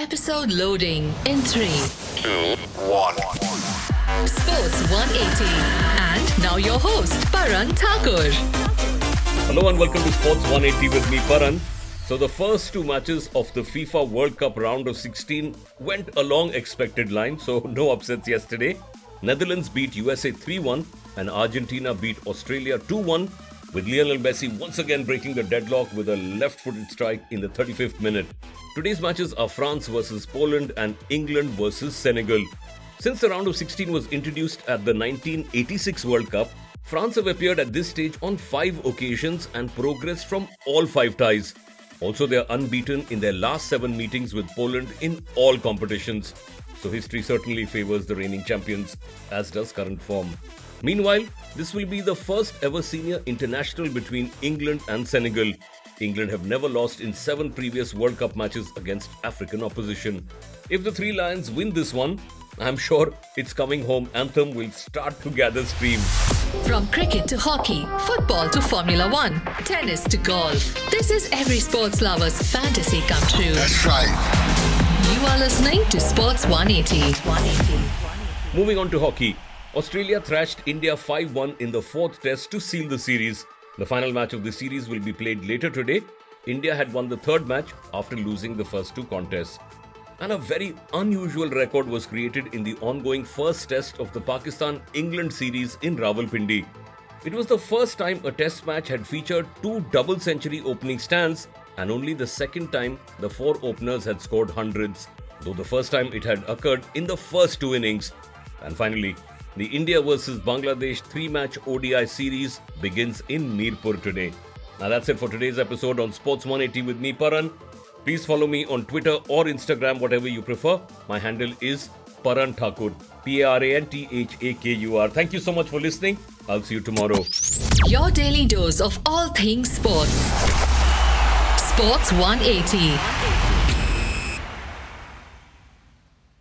Episode loading in 3. two, one. Sports 180. And now your host, Paran Thakur. Hello and welcome to Sports 180 with me, Paran. So, the first two matches of the FIFA World Cup round of 16 went along expected lines, so no upsets yesterday. Netherlands beat USA 3 1 and Argentina beat Australia 2 1, with Lionel Messi once again breaking the deadlock with a left footed strike in the 35th minute. Today's matches are France versus Poland and England versus Senegal. Since the round of 16 was introduced at the 1986 World Cup, France have appeared at this stage on five occasions and progressed from all five ties. Also, they are unbeaten in their last seven meetings with Poland in all competitions. So, history certainly favors the reigning champions, as does current form. Meanwhile, this will be the first ever senior international between England and Senegal. England have never lost in seven previous World Cup matches against African opposition. If the Three Lions win this one, I'm sure its coming home anthem will start to gather steam. From cricket to hockey, football to Formula One, tennis to golf. This is every sports lover's fantasy come true. That's right. You are listening to Sports 180. 180. Moving on to hockey, Australia thrashed India 5 1 in the fourth test to seal the series. The final match of the series will be played later today. India had won the third match after losing the first two contests. And a very unusual record was created in the ongoing first test of the Pakistan England series in Rawalpindi. It was the first time a test match had featured two double century opening stands, and only the second time the four openers had scored hundreds, though the first time it had occurred in the first two innings. And finally, the India versus Bangladesh three match ODI series begins in Mirpur today. Now that's it for today's episode on Sports 180 with me, Paran. Please follow me on Twitter or Instagram, whatever you prefer. My handle is Paran Thakur. P A R A N T H A K U R. Thank you so much for listening. I'll see you tomorrow. Your daily dose of all things sports. Sports 180.